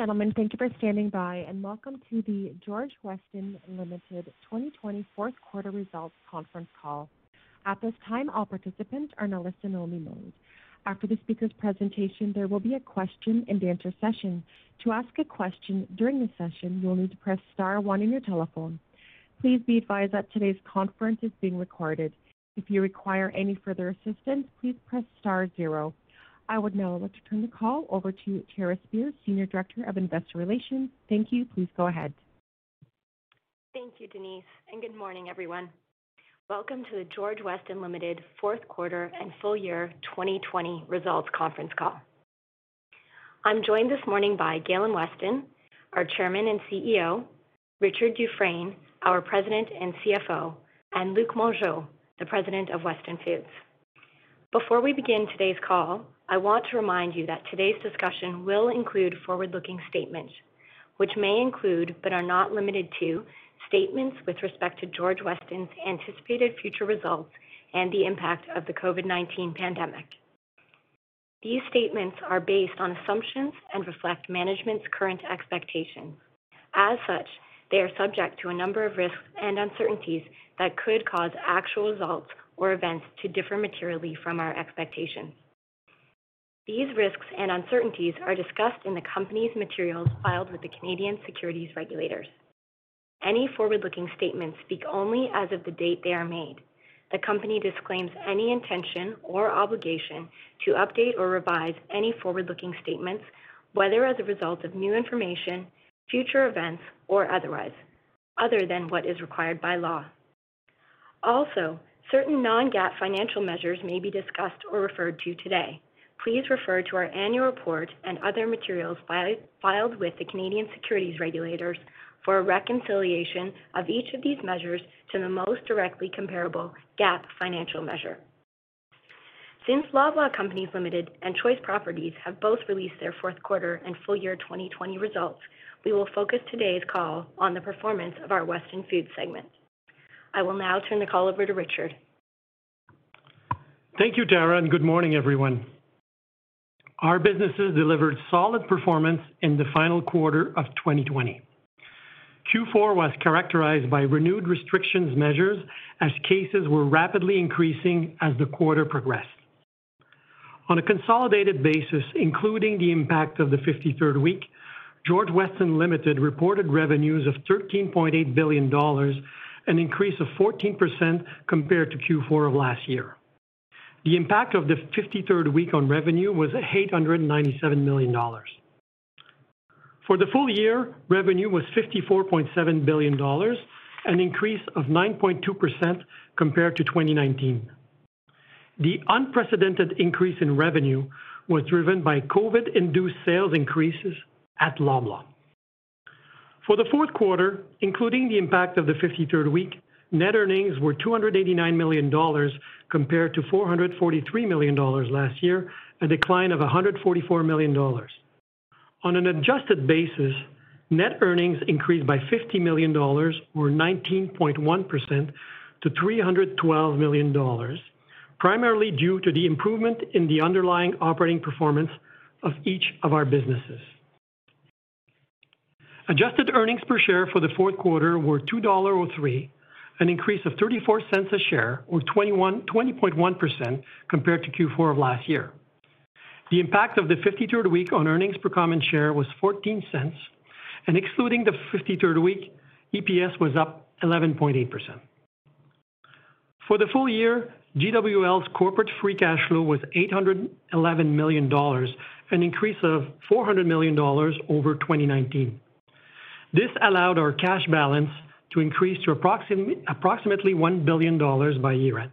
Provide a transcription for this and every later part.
Gentlemen, thank you for standing by, and welcome to the George Weston Limited 2020 fourth quarter results conference call. At this time, all participants are in a listen-only mode. After the speaker's presentation, there will be a question-and-answer session. To ask a question during the session, you'll need to press star one on your telephone. Please be advised that today's conference is being recorded. If you require any further assistance, please press star zero. I would now like to turn the call over to Tara Spears, Senior Director of Investor Relations. Thank you. Please go ahead. Thank you, Denise, and good morning, everyone. Welcome to the George Weston Limited fourth quarter and full year 2020 results conference call. I'm joined this morning by Galen Weston, our Chairman and CEO, Richard Dufresne, our President and CFO, and Luc Mongeau, the President of Weston Foods. Before we begin today's call, I want to remind you that today's discussion will include forward-looking statements, which may include, but are not limited to, statements with respect to George Weston's anticipated future results and the impact of the COVID-19 pandemic. These statements are based on assumptions and reflect management's current expectations. As such, they are subject to a number of risks and uncertainties that could cause actual results or events to differ materially from our expectations. These risks and uncertainties are discussed in the company's materials filed with the Canadian securities regulators. Any forward-looking statements speak only as of the date they are made. The company disclaims any intention or obligation to update or revise any forward-looking statements, whether as a result of new information, future events, or otherwise, other than what is required by law. Also, certain non-GAAP financial measures may be discussed or referred to today please refer to our annual report and other materials filed with the Canadian securities regulators for a reconciliation of each of these measures to the most directly comparable GAAP financial measure. Since Loblaw Companies Limited and Choice Properties have both released their fourth quarter and full year 2020 results, we will focus today's call on the performance of our Weston Foods segment. I will now turn the call over to Richard. Thank you, Tara, and good morning, everyone. Our businesses delivered solid performance in the final quarter of 2020. Q4 was characterized by renewed restrictions measures as cases were rapidly increasing as the quarter progressed. On a consolidated basis, including the impact of the 53rd week, George Weston Limited reported revenues of 13.8 billion dollars, an increase of 14% compared to Q4 of last year. The impact of the 53rd week on revenue was 897 million dollars. For the full year, revenue was 54.7 billion dollars, an increase of 9.2% compared to 2019. The unprecedented increase in revenue was driven by COVID-induced sales increases at Loblaw. For the fourth quarter, including the impact of the 53rd week, net earnings were 289 million dollars compared to 443 million dollars last year, a decline of 144 million dollars. On an adjusted basis, net earnings increased by 50 million dollars or 19.1% to 312 million dollars, primarily due to the improvement in the underlying operating performance of each of our businesses. Adjusted earnings per share for the fourth quarter were 2.03 dollar, oh an increase of 0.34 a share or 20.1% compared to Q4 of last year. The impact of the 53rd week on earnings per common share was 0.14, and excluding the 53rd week, EPS was up 11.8%. For the full year, GWL's corporate free cash flow was 811 million dollars, an increase of 400 million dollars over 2019. This allowed our cash balance to increase to approximately 1 billion dollars by year-end.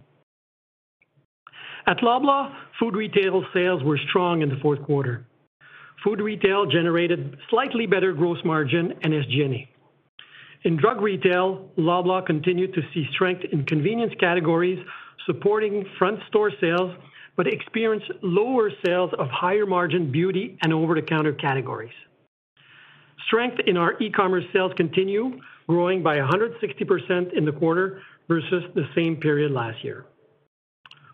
At Loblaw, food retail sales were strong in the fourth quarter. food retail generated slightly better gross margin and SG&A. In drug retail, Loblaw continued to see strength in convenience categories, supporting front store sales, but experienced lower sales of higher margin beauty and over-the-counter categories. Strength in our e-commerce sales continue, growing by 160% in the quarter versus the same period last year.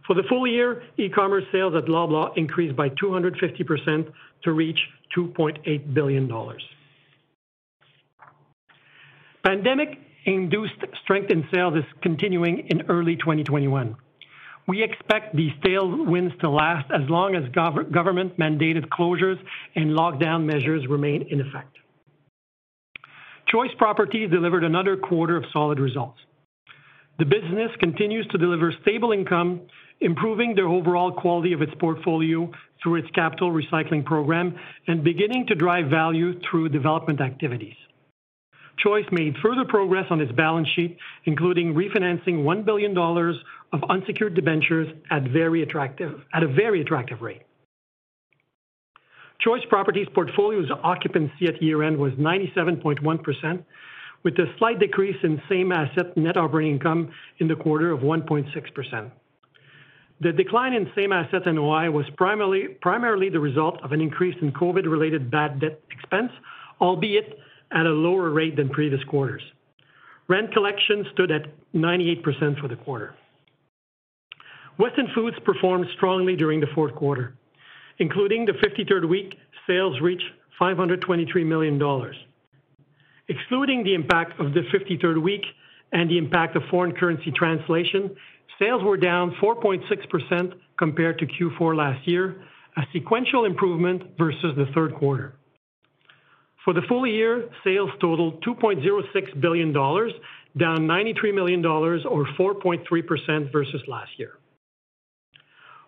For the full year, e-commerce sales at Loblaw increased by 250% to reach 2.8 billion dollars. Pandemic-induced strength in sales is continuing in early 2021. We expect these tailwinds to last as long as government-mandated closures and lockdown measures remain in effect. Choice Properties delivered another quarter of solid results. The business continues to deliver stable income, improving the overall quality of its portfolio through its capital recycling program and beginning to drive value through development activities. Choice made further progress on its balance sheet, including refinancing 1 billion dollars of unsecured debentures at a very attractive rate. Choice Properties portfolio's occupancy at year-end was 97.1%, with a slight decrease in same asset net operating income in the quarter of 1.6%. The decline in same asset NOI was primarily primarily the result of an increase in COVID-related bad debt expense, albeit at a lower rate than previous quarters. Rent collection stood at 98% for the quarter. Weston Foods performed strongly during the fourth quarter. Including the 53rd week, sales reached 523 million dollars. Excluding the impact of the 53rd week and the impact of foreign currency translation, sales were down 4.6% compared to Q4 last year, a sequential improvement versus the third quarter. For the full year, sales totaled 2.06 billion dollars, down 93 million dollars or 4.3% versus last year.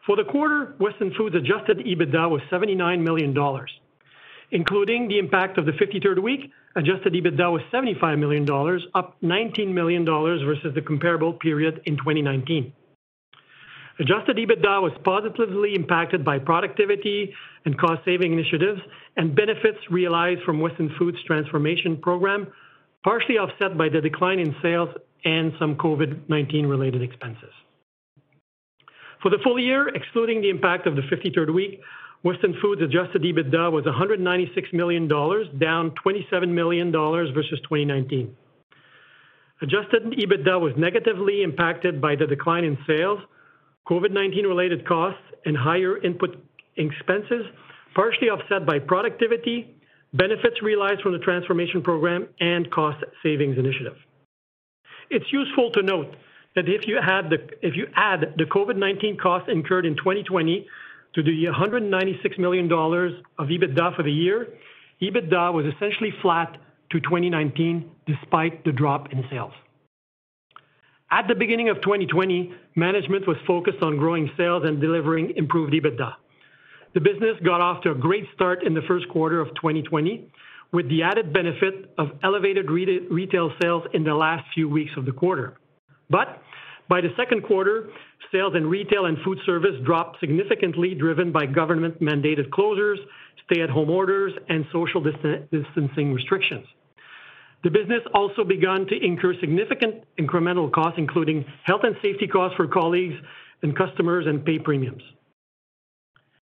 For the quarter, Weston Foods adjusted EBITDA was 79 million dollars. Including the impact of the 53rd week, adjusted EBITDA was 75 million dollars, up 19 million dollars versus the comparable period in 2019. Adjusted EBITDA was positively impacted by productivity and cost-saving initiatives and benefits realized from Weston Foods' transformation program, partially offset by the decline in sales and some COVID-19 related expenses. For the full year, excluding the impact of the 53rd week, Weston Foods adjusted EBITDA was 196 million dollars, down 27 million dollars versus 2019. Adjusted EBITDA was negatively impacted by the decline in sales, COVID-19 related costs, and higher input expenses, partially offset by productivity, benefits realized from the transformation program, and cost savings initiative. It's useful to note that if you add the COVID-19 costs incurred in 2020 to the 196 million dollars of EBITDA for the year, EBITDA was essentially flat to 2019 despite the drop in sales. At the beginning of 2020, management was focused on growing sales and delivering improved EBITDA. The business got off to a great start in the first quarter of 2020, with the added benefit of elevated retail sales in the last few weeks of the quarter. By the second quarter, sales in retail and food service dropped significantly, driven by government-mandated closures, stay-at-home orders, and social distancing restrictions. The business also began to incur significant incremental costs, including health and safety costs for colleagues and customers and pay premiums.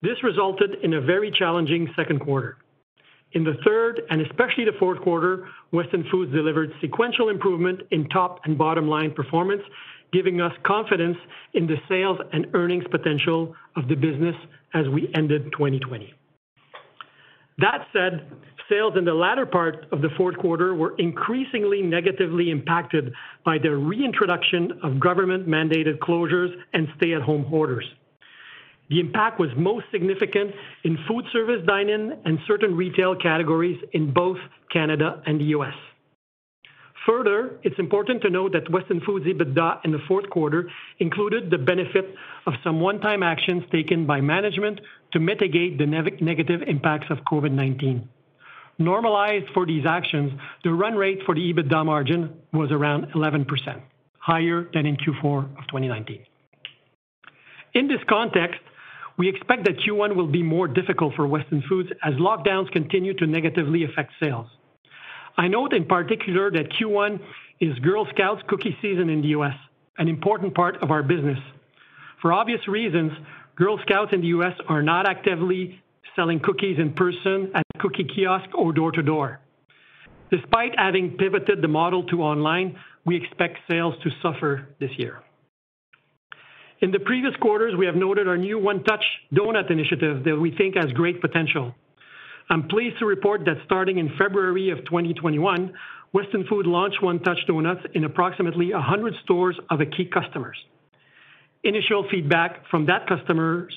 This resulted in a very challenging second quarter. In the third, and especially the fourth quarter, Weston Foods delivered sequential improvement in top and bottom-line performance, giving us confidence in the sales and earnings potential of the business as we ended 2020. That said, sales in the latter part of the fourth quarter were increasingly negatively impacted by the reintroduction of government-mandated closures and stay-at-home orders. The impact was most significant in food service dine-in and certain retail categories in both Canada and the U.S. Further, it's important to note that Weston Foods EBITDA in the fourth quarter included the benefit of some one-time actions taken by management to mitigate the negative impacts of COVID-19. Normalized for these actions, the run rate for the EBITDA margin was around 11%, higher than in Q4 of 2019. In this context, we expect that Q1 will be more difficult for Weston Foods as lockdowns continue to negatively affect sales. I note in particular that Q1 is Girl Scouts cookie season in the U.S., an important part of our business. For obvious reasons, Girl Scouts in the U.S. are not actively selling cookies in person at cookie kiosk or door to door. Despite having pivoted the model to online, we expect sales to suffer this year. In the previous quarters, we have noted our new One Touch donut initiative that we think has great potential. I'm pleased to report that starting in February of 2021, Weston Foods launched One Touch donuts in approximately 100 stores of a key customers. Initial feedback from that customers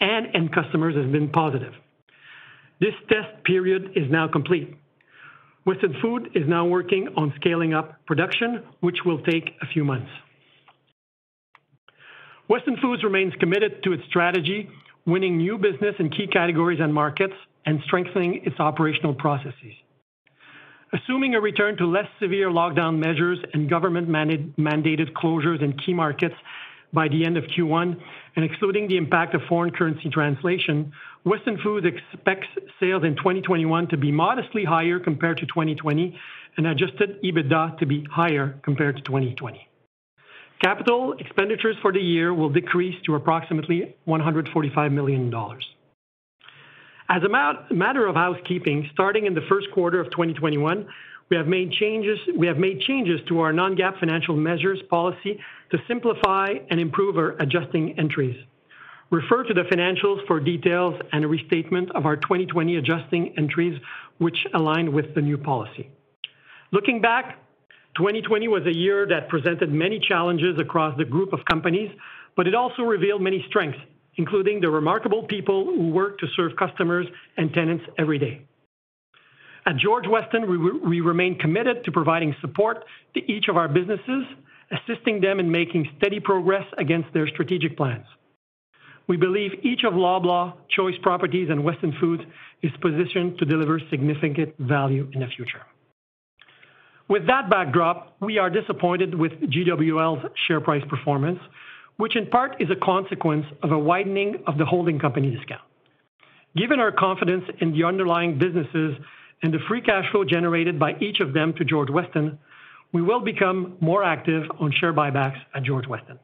and end customers has been positive. This test period is now complete. Weston Foods is now working on scaling up production, which will take a few months. Weston Foods remains committed to its strategy, winning new business in key categories and markets, and strengthening its operational processes. Assuming a return to less severe lockdown measures and government-mandated closures in key markets by the end of Q1, and excluding the impact of foreign currency translation, Weston Foods expects sales in 2021 to be modestly higher compared to 2020 and adjusted EBITDA to be higher compared to 2020. Capital expenditures for the year will decrease to approximately 145 million dollars. As a matter of housekeeping, starting in the first quarter of 2021, we have made changes We have made changes to our non-GAAP financial measures policy to simplify and improve our adjusting entries. Refer to the financials for details and a restatement of our 2020 adjusting entries, which align with the new policy. Looking back, 2020 was a year that presented many challenges across the group of companies, but it also revealed many strengths, including the remarkable people who work to serve customers and tenants every day. At George Weston, we remain committed to providing support to each of our businesses, assisting them in making steady progress against their strategic plans. We believe each of Loblaw, Choice Properties, and Weston Foods is positioned to deliver significant value in the future. With that backdrop, we are disappointed with GWL's share price performance, which in part is a consequence of a widening of the holding company discount. Given our confidence in the underlying businesses and the free cash flow generated by each of them to George Weston, we will become more active on share buybacks at George Weston.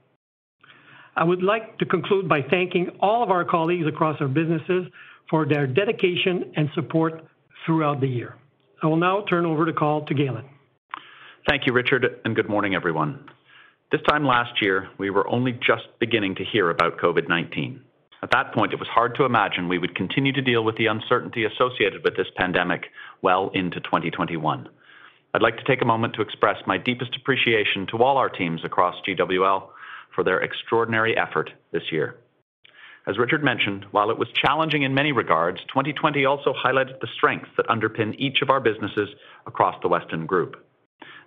I would like to conclude by thanking all of our colleagues across our businesses for their dedication and support throughout the year. I will now turn over the call to Galen. Thank you, Richard, and good morning, everyone. This time last year, we were only just beginning to hear about COVID-19. At that point, it was hard to imagine we would continue to deal with the uncertainty associated with this pandemic well into 2021. I'd like to take a moment to express my deepest appreciation to all our teams across GWL for their extraordinary effort this year. As Richard mentioned, while it was challenging in many regards, 2020 also highlighted the strengths that underpin each of our businesses across the Weston Group.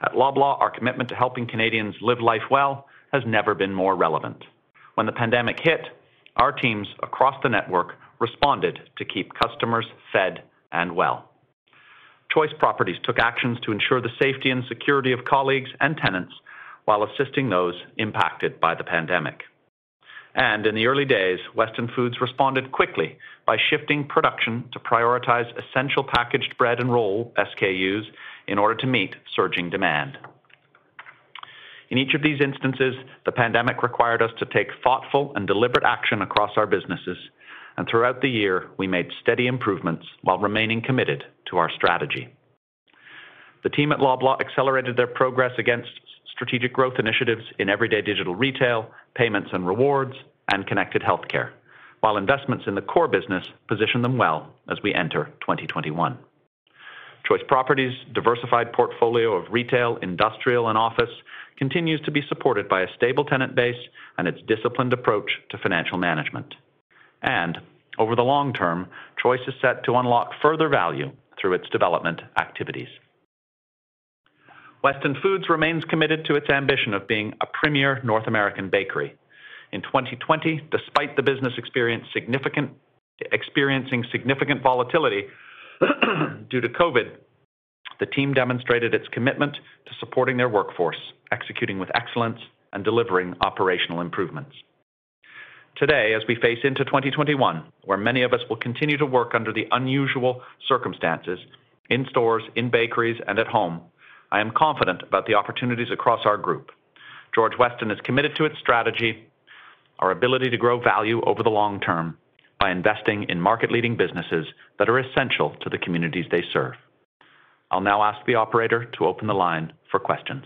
At Loblaw, our commitment to helping Canadians live life well has never been more relevant. When the pandemic hit, our teams across the network responded to keep customers fed and well. Choice Properties took actions to ensure the safety and security of colleagues and tenants while assisting those impacted by the pandemic. And in the early days, Weston Foods responded quickly by shifting production to prioritize essential packaged bread and roll SKUs in order to meet surging demand. In each of these instances, the pandemic required us to take thoughtful and deliberate action across our businesses, and throughout the year, we made steady improvements while remaining committed to our strategy. The team at Loblaw accelerated their progress against strategic growth initiatives in everyday digital retail, payments and rewards, and connected healthcare, while investments in the core business position them well as we enter 2021. Choice Properties' diversified portfolio of retail, industrial, and office continues to be supported by a stable tenant base and its disciplined approach to financial management. And over the long term, Choice is set to unlock further value through its development activities. Weston Foods remains committed to its ambition of being a premier North American bakery. In 2020, despite the business experiencing significant volatility due to COVID, the team demonstrated its commitment to supporting their workforce, executing with excellence, and delivering operational improvements. Today, as we face into 2021, where many of us will continue to work under the unusual circumstances in stores, in bakeries, and at home, I am confident about the opportunities across our group. George Weston is committed to its strategy, our ability to grow value over the long term by investing in market-leading businesses that are essential to the communities they serve. I'll now ask the operator to open the line for questions.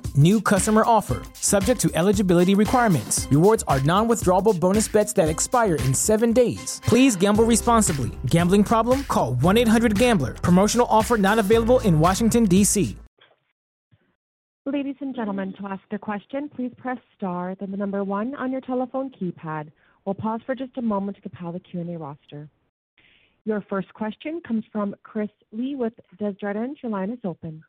New customer offer. Subject to eligibility requirements. Rewards are non withdrawable bonus bets that expire in seven days. Please gamble responsibly. Gambling problem? Call 1 800 Gambler. Promotional offer not available in Washington, D.C. Ladies and gentlemen, to ask a question, please press star, then the number one on your telephone keypad. We'll pause for just a moment to compile the Q&A roster. Your first question comes from Chris Li with Desjardins. Your line is open.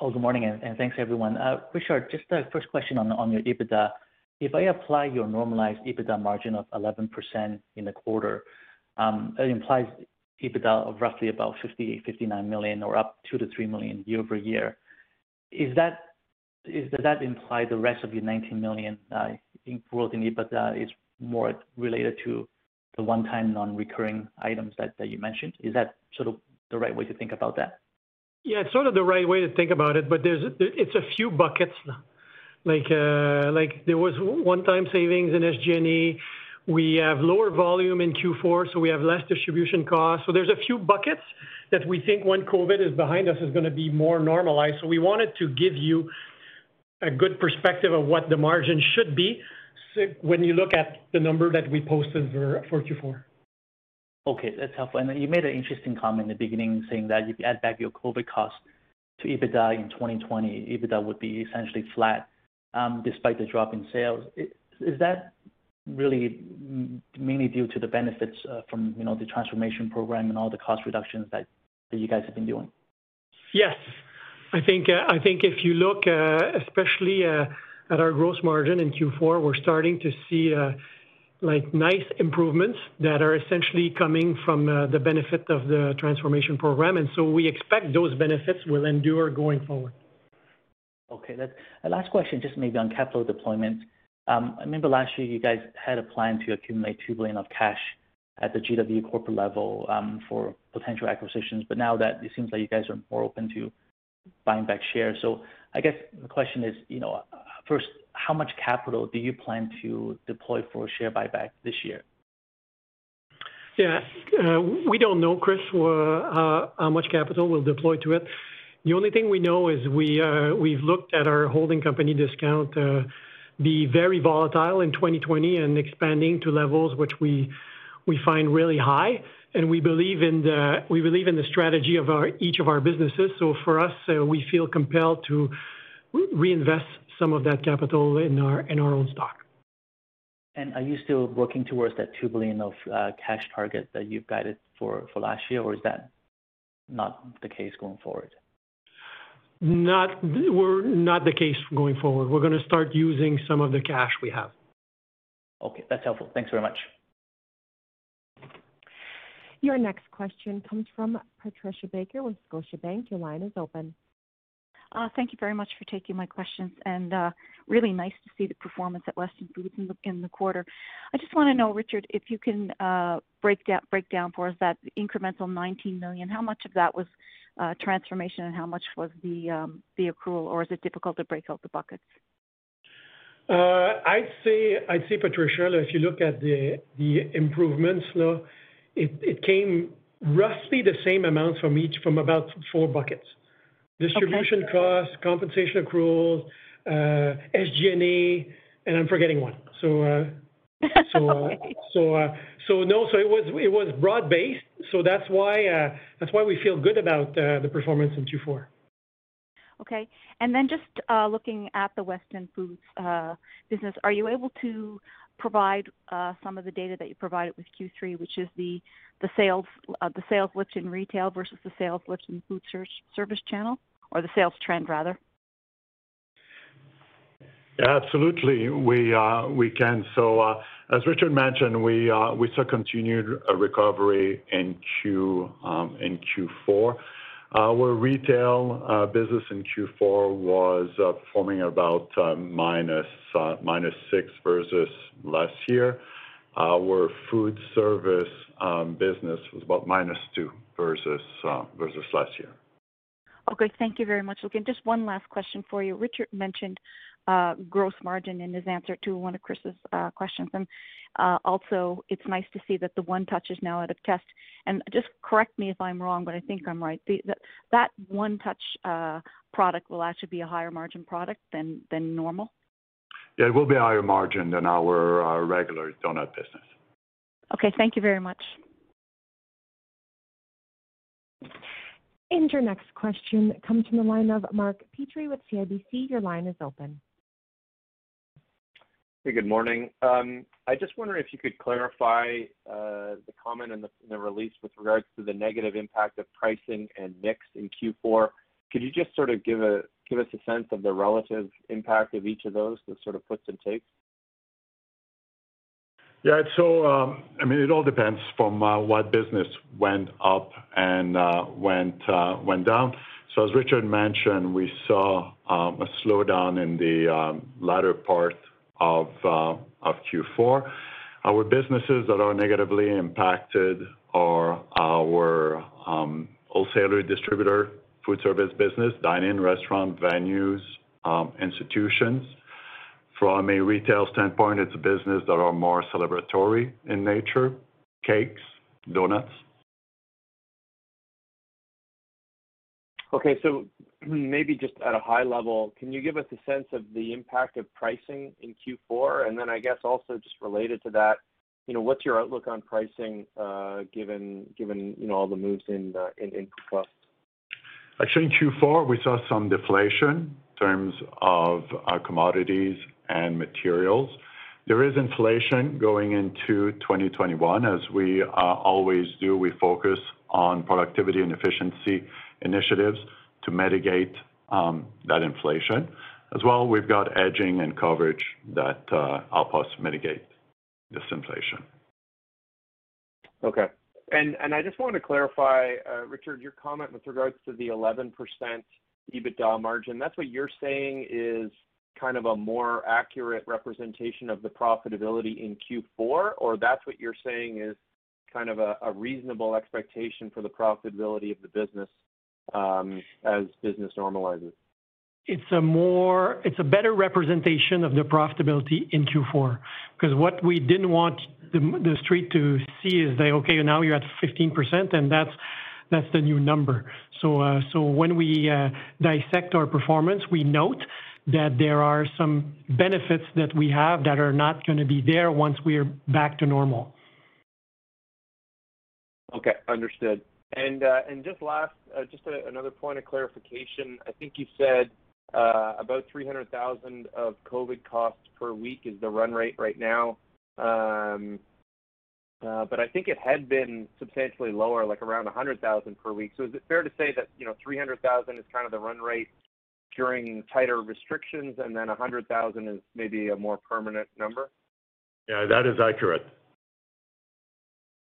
Oh, good morning, and thanks, everyone. Uh, Richard, just a first question on your EBITDA. If I apply your normalized EBITDA margin of 11% in the quarter, um, it implies EBITDA of roughly about 58 59 million or up 2 million-3 million year-over-year. Is that is does that imply the rest of your 19 million uh, growth in EBITDA is more related to the one-time non-recurring items that you mentioned. Is that sort of the right way to think about that? Yeah, it's sort of the right way to think about it, but there's it's a few buckets. Like uh, like there was one-time savings in SG&A. We have lower volume in Q4, so we have less distribution costs. So there's a few buckets that we think when COVID is behind us is to be more normalized. So we wanted to give you a good perspective of what the margin should be when you look at the number that we posted for Q4. Okay, that's helpful. And You made an interesting comment in the beginning saying that if you add back your COVID costs to EBITDA in 2020, EBITDA would be essentially flat, um, despite the drop in sales. Is that really mainly due to the benefits uh, from, you know, the transformation program and all the cost reductions that you guys have been doing? Yes. I think uh, I think if you look uh, especially at our gross margin in Q4, we're starting to see uh, like nice improvements that are essentially coming from uh, the benefit of the transformation program. and so We expect those benefits will endure going forward. Okay. That's a last question, just maybe on capital deployment. Um, I remember last year you guys had a plan to accumulate 2 billion of cash at the GW corporate level um, for potential acquisitions, but now that it seems like you guys are more open to buying back shares. So I guess the question is, you know, First, how much capital do you plan to deploy for share buyback this year? Yeah. Uh, we don't know, Chris, uh, how much capital we'll deploy to it. The only thing we know is we uh, we've looked at our holding company discount be very volatile in 2020 and expanding to levels which we we find really high. and We believe in the we believe in the strategy of each of our businesses. So For us, we feel compelled to reinvest some of that capital in our own stock. And are you still working towards that 2 billion of uh, cash target that you've guided for last year, or is that not the case going forward? Not we're not the case going forward. We're gonna start using some of the cash we have. Okay. That's helpful. Thanks very much. Your next question comes from Patricia Baker with Scotiabank. Your line is open. Uh, thank you very much for taking my questions, and uh, really nice to see the performance at Weston Foods in the, quarter. I just want to know, Richard, if you can uh, break down break down for us that incremental 19 million. How much of that was uh, transformation, and how much was the um, the accrual, or is it difficult to break out the buckets? Uh, I'd say, I'd say, Patricia, if you look at the the improvements, it it came roughly the same amount from each, from about four buckets. Distribution costs, compensation accruals, uh, SG&A, and I'm forgetting one. Okay. It was it was broad-based, so that's why uh, we feel good about uh, the performance in Q4. Okay. And then just looking at the Weston Foods business, are you able to provide some of the data that you provided with Q3, which is the sales lift in retail versus the sales lift in food service channel, or the sales trend rather? Yeah, absolutely. We uh we can. So uh as Richard mentioned, we uh, we saw continued uh, recovery in Q4. Um, Our retail uh, business in Q4 was performing about -6 versus last year. Our food service um, business was about -2% versus last year. Okay. Thank you very much. Okay, just one last question for you. Richard mentioned uh, gross margin in his answer to one of Chris's uh, questions. And uh, also, it's nice to see that the One Touch is now out of test. And just correct me if I'm wrong, but I think I'm right. That One Touch uh, product will actually be a higher margin product than than normal? Yeah, it will be a higher margin than our regular donut business. Okay. Thank you very much. And your next question comes from the line of Mark Petrie with CIBC. Your line is open. Hey, good morning. Um, I just wonder if you could clarify uh, the comment in the release with regards to the negative impact of pricing and mix in Q4. Could you just sort of give a give us a sense of the relative impact of each of those, the sort of puts and takes? Yeah. So um I mean, it all depends from what business went up and uh went uh went down. So as Richard mentioned, we saw a slowdown in the latter part of uh of Q4. Our businesses that are negatively impacted are our wholesaler distributor food service business, dine-in restaurant, venues, institutions. From a retail standpoint, it's a business that are more celebratory in nature, cakes, donuts. Okay. So maybe just at a high level, can you give us a sense of the impact of pricing in Q4? And Then I guess also just related to that, you know, what's your outlook on pricing, uh given given you know, all the moves in input costs? Actually, in Q4, we saw some deflation in terms of our commodities and materials. There is inflation going into 2021. As we uh, always do, we focus on productivity and efficiency initiatives to mitigate um, that inflation. As well, we've got hedging and coverage that uh, help us mitigate this inflation. Okay. And, and I just wanted to clarify, uh, Richard, your comment with regards to the 11% EBITDA margin. That's what you're saying is kind of a more accurate representation of the profitability in Q4? Or that's what you're saying is kind of a reasonable expectation for the profitability of the business, um, as business normalizes? It's a better representation of the profitability in Q4. Because what we didn't want the street to see is that, okay, now you're at 15%, and that's the new number. So uh, when we uh, dissect our performance, we note that there are some benefits that we have that are not gonna be there once we're back to normal. Okay. Understood. And uh, just last, uh, just another point of clarification. I think you said uh, about 300,000 of COVID costs per week is the run rate right now. Um, but I think it had been substantially lower, like around 100,000 per week. So is it fair to say that, you know, 300,000 is kind of the run rate during tighter restrictions, and then 100,000 is maybe a more permanent number? Yeah, that is accurate.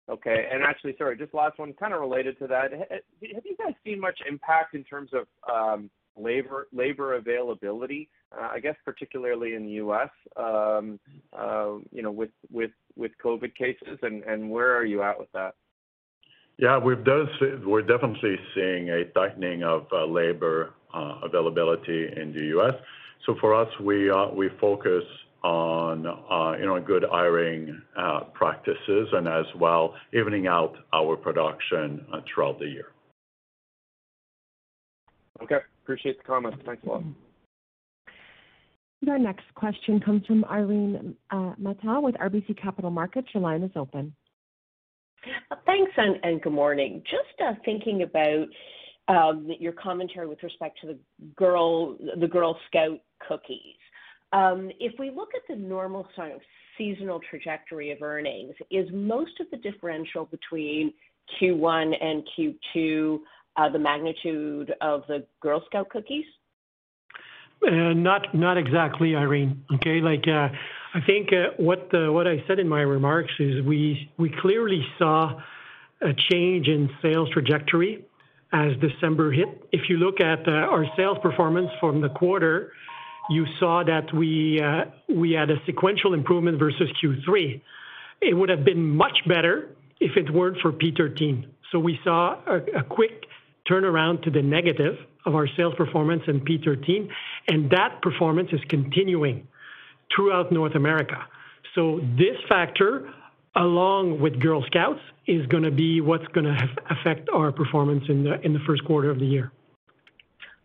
Okay. And Actually, sorry, just last one, kind of related to that. Have you guys seen much impact in terms of um, labor availability, uh, I guess particularly in the U.S., um, uh, you know, with COVID cases, and where are you at with that? Yeah, we're definitely seeing a tightening of uh, labor uh, availability in the U.S. So for us, we uh we focus on uh, you know, good hiring practices and as well evening out our production throughout the year. Okay. Appreciate the comments. Thanks a lot. Your next question comes from Irene Nattel with RBC Capital Markets. Your line is open. Uh, thanks, and good morning. Just uh, thinking about um, your commentary with respect to the Girl Scout cookies. Um, if we look at the normal sort of seasonal trajectory of earnings, is most of the differential between Q1 and Q2 uh, the magnitude of the Girl Scout cookies? Not exactly, Irene. Okay? Like, I think uh, what uh, what I said in my remarks is we we clearly saw a change in sales trajectory as December hit. If you look at uh, our sales performance from the quarter, you saw that we we had a sequential improvement versus Q3. It would have been much better if it weren't for P13. So We saw a quick turnaround to the negative of our sales performance in P13, and that performance is continuing throughout North America. So this factor, along with Girl Scouts, is gonna be what's gonna affect our performance in the in the first quarter of the year.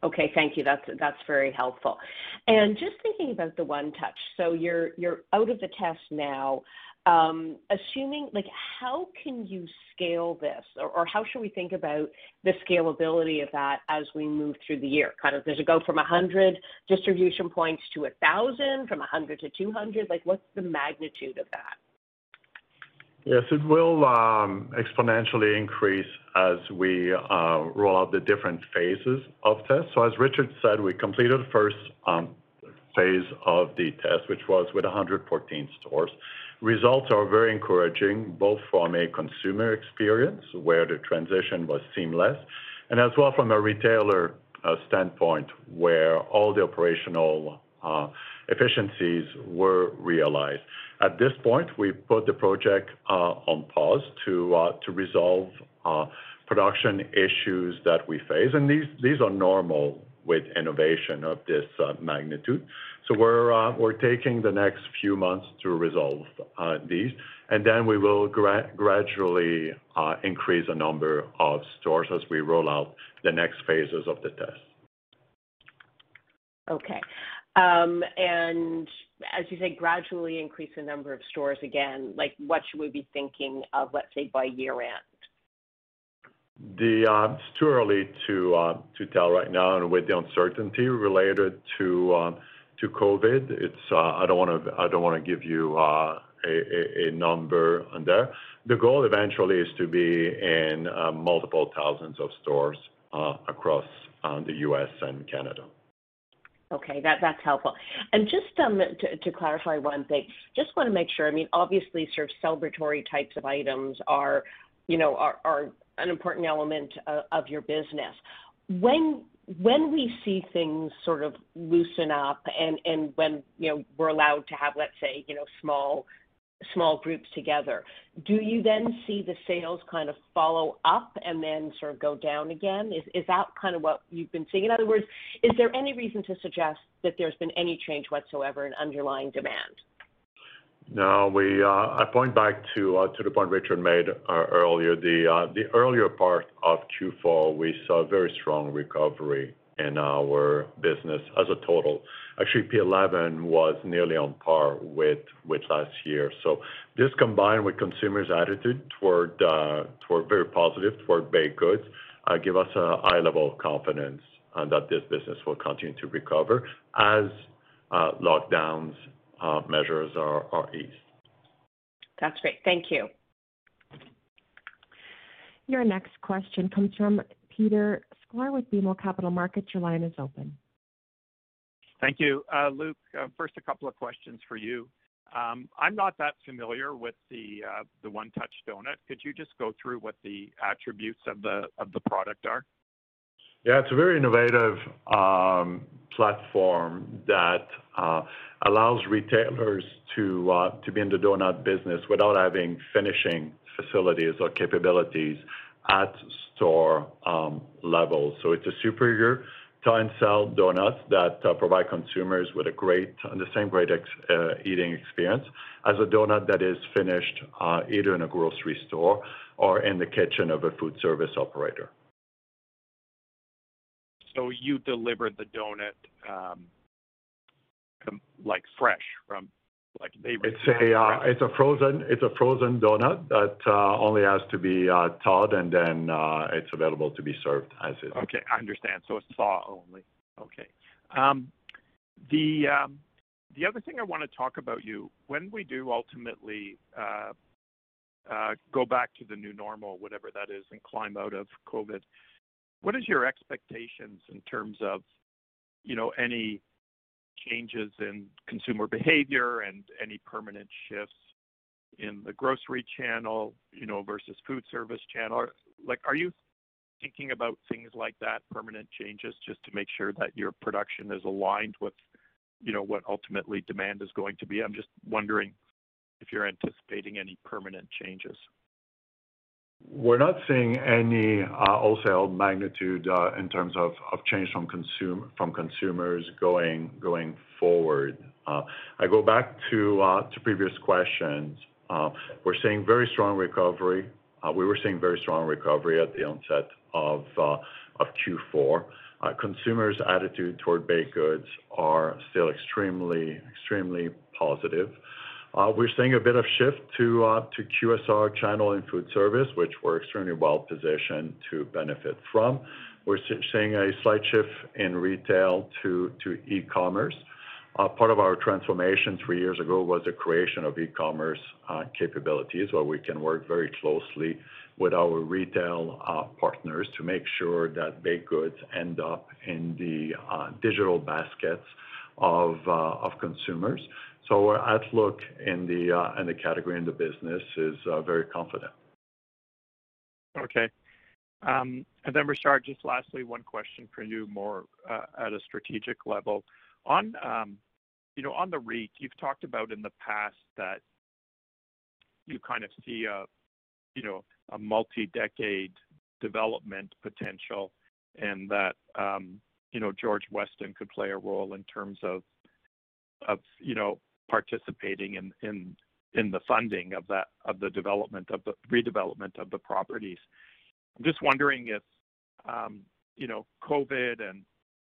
Okay. Thank you. That's that's very helpful. And just thinking about the One Touch. So, you're out of the test now. Assuming like how can you scale this? Or or how should we think about the scalability of that as we move through the year? Kind of does it go from 100 distribution points to 1,000, from 100 to 200? Like, what's the magnitude of that? Yes, it will um, exponentially increase as we uh, roll out the different phases of tests. So, as Richard said, we completed the first um, phase of the test, which was with 114 stores. Results are very encouraging, both from a consumer experience, where the transition was seamless, and as well from a retailer uh, standpoint, where all the operational uh, efficiencies were realized. At this point, we've put the project uh, on pause to resolve production issues that we face. And these are normal with innovation of this magnitude. So uh, we're taking the next few months to resolve uh, these, and then we will gradually uh, increase the number of stores as we roll out the next phases of the test. Okay. Um and as you say, gradually increase the number of stores again, like what should we be thinking of, let's say, by year-end? It's too early to tell right now, and with the uncertainty related to COVID, It's uh I don't don't wanna give you uh a number on there. The goal eventually is to be in multiple thousands of stores across the U.S. and Canada. Okay. That's helpful. And just um to clarify one thing, just wanna make sure, I mean, obviously sort of celebratory types of items are, you know, are an important element of your business. When we see things sort of loosen up and and when, you know, we're allowed to have, let's say, you know, small small groups together, do you then see the sales kind of follow up and then sort of go down again? Is, Is that kind of what you've been seeing? In other words, is there any reason to suggest that there's been any change whatsoever in underlying demand? No. We uh I point back to uh, to the point Richard made uh, earlier. The uh, the earlier part of Q4, we saw a very strong recovery in our business as a total. Actually, P11 was nearly on par with with last year. So this combined with consumers' attitude toward uh toward very positive toward baked goods give us a high level of confidence that this business will continue to recover as lockdowns Uh, measures are eased. That's great. Thank you. Your next question comes from Peter Sklar with BMO Capital Markets. Your line is open. Thank you. Uh, Luc, uh, first a couple of questions for you. Um, I'm not that familiar with the the One Touch donut. Could you just go through what the attributes of the of the product are? Yeah. It's a very innovative um, platform that uh, allows retailers to uh to be in the donut business without having finishing facilities or capabilities at store um, level. So it's a superior buy-and-sell donuts that uh, provide consumers with a great the same great uh, eating experience as a donut that is finished either in a grocery store or in the kitchen of a food service operator. So you deliver the donut um, like fresh from like they. It's a uh, it's a frozen it's a frozen donut that uh, only has to be uh, thawed and then uh, it's available to be served as is. Okay, I understand. So it's thaw only. Okay. Um, the um, the other thing I want to talk about you when we do ultimately uh, uh, go back to the new normal, whatever that is, and climb out of COVID. What is your expectations in terms of, you know, any changes in consumer behavior and any permanent shifts in the grocery channel, you know, versus food service channel? Like, are you thinking about things like that, permanent changes, just to make sure that your production is aligned with, you know, what ultimately demand is going to be? I'm just wondering if you're anticipating any permanent changes. We're not seeing any uh, wholesale magnitude uh, in terms of change from consumers going going forward. Uh, I go back to to previous questions. We're seeing very strong recovery. We were seeing very strong recovery at the onset of uh of Q4. Consumers' attitude toward baked goods are still extremely, extremely positive. Uh, we're seeing a bit of shift to uh, QSR channel and food service, which we're extremely well positioned to benefit from. We're seeing a slight shift in retail to e-commerce. Uh, part of our transformation three years ago was the creation of e-commerce capabilities, where we can work very closely with our retail partners to make sure that baked goods end up in the digital baskets of of consumers. So Our outlook in the uh, in the category and the business is uh, very confident. Okay. Um, and then Richard, just lastly, one question for you more uh, at a strategic level. On um, on the REIT, you've talked about in the past that you kind of see a multi-decade development potential, and that um, George Weston could play a role in terms of of you know participating in in in the funding of that of the development of the redevelopment of the properties. I'm just wondering if um, you know COVID and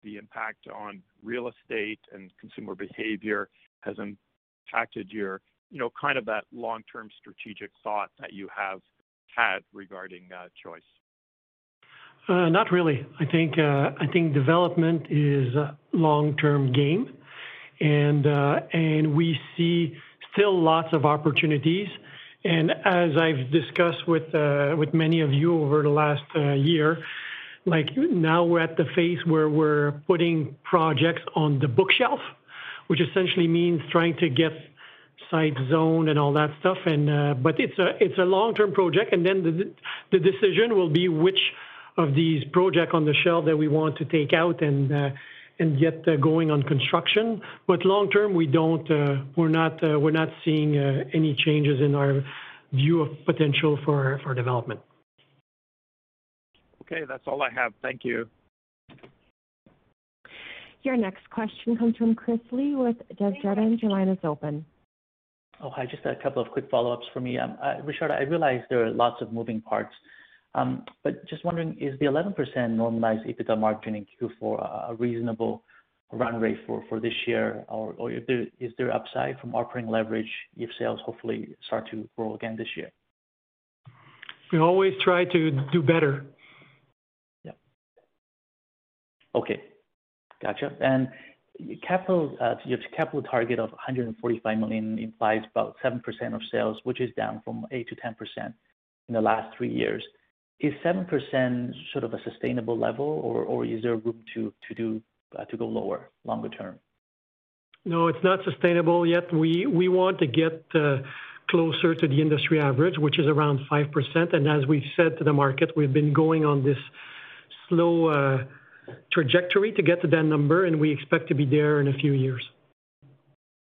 the impact on real estate and consumer behavior has impacted your you know kind of that long-term strategic thought that you have had regarding uh, choice. Uh, not really. I think uh, I think development is a long-term game and uh, and we see still lots of opportunities. And as I've discussed with uh, with many of you over the last uh, year, like now we're at the phase where we're putting projects on the bookshelf, which essentially means trying to get site zoned and all that stuff. It's a it's a long term project, and then the decision will be which of these projects on the shelf that we want to take out and and get uh, going on construction. But long term, we don't, uh, we're not, uh, we're not seeing any changes in our view of potential for for development. Okay, that's all I have. Thank you. Your next question comes from Chris Li with Desjardins. Your line is open. Oh, hi. Just a couple of quick follow-ups for me. Um, Richard, I realize there are lots of moving parts but just wondering, is the 11% normalized EBITDA margin in Q4 a reasonable run rate for this year? Or is there upside from operating leverage if sales hopefully start to grow again this year? We always try to do better. Yeah. Okay. Gotcha. And capital, uh, your capital target of 145 million implies about 7% of sales, which is down from 8%-10% in the last three years. Is 7% sort of a sustainable level, or is there room to to do uh, to go lower longer term? No, it's not sustainable yet. We we want to get uh, closer to the industry average, which is around 5%. And As we've said to the market, we've been going on this slow uh, trajectory to get to that number, and we expect to be there in a few years.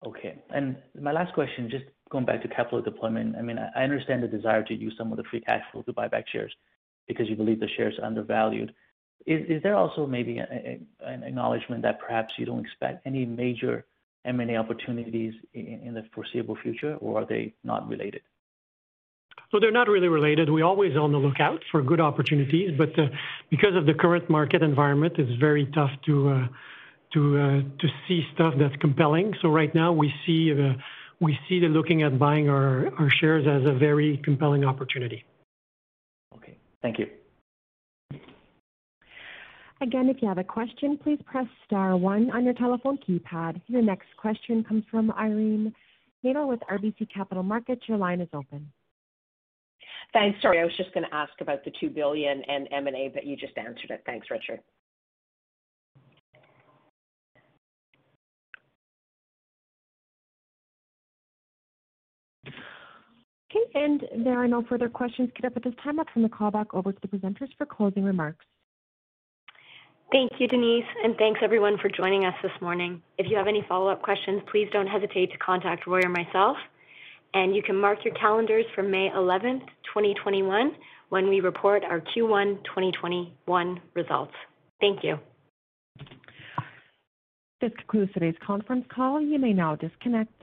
Okay. And My last question, just going back to capital deployment. I mean, I understand the desire to use some of the free cash flow to buy back shares because you believe the shares are undervalued. Is there also maybe an acknowledgment that perhaps you don't expect any major M&A opportunities in the foreseeable future, or are they not related? So they're not really related. We're always on the lookout for good opportunities, but uh, because of the current market environment, it's very tough to uh, to uh, to see stuff that's compelling. So right now we see uh, we see the looking at buying our, our shares as a very compelling opportunity. Okay, thank you. Again, if you have a question, please press star one on your telephone keypad. Your next question comes from Irene Nattel with RBC Capital Markets. Your line is open. Thanks. Sorry, I was just going to ask about the 2 billion and M&A, but you just answered it. Thanks, Richard. Okay, and there are no further questions queued up at this time. I'll turn the call back over to the presenters for closing remarks. Thank you, Denise, and thanks everyone for joining us this morning. If you have any follow-up questions, please don't hesitate to contact Roy or myself. And you can mark your calendars for May 11th, 2021, when we report our Q1 2021 results. Thank you. This concludes today's conference call. You may now disconnect.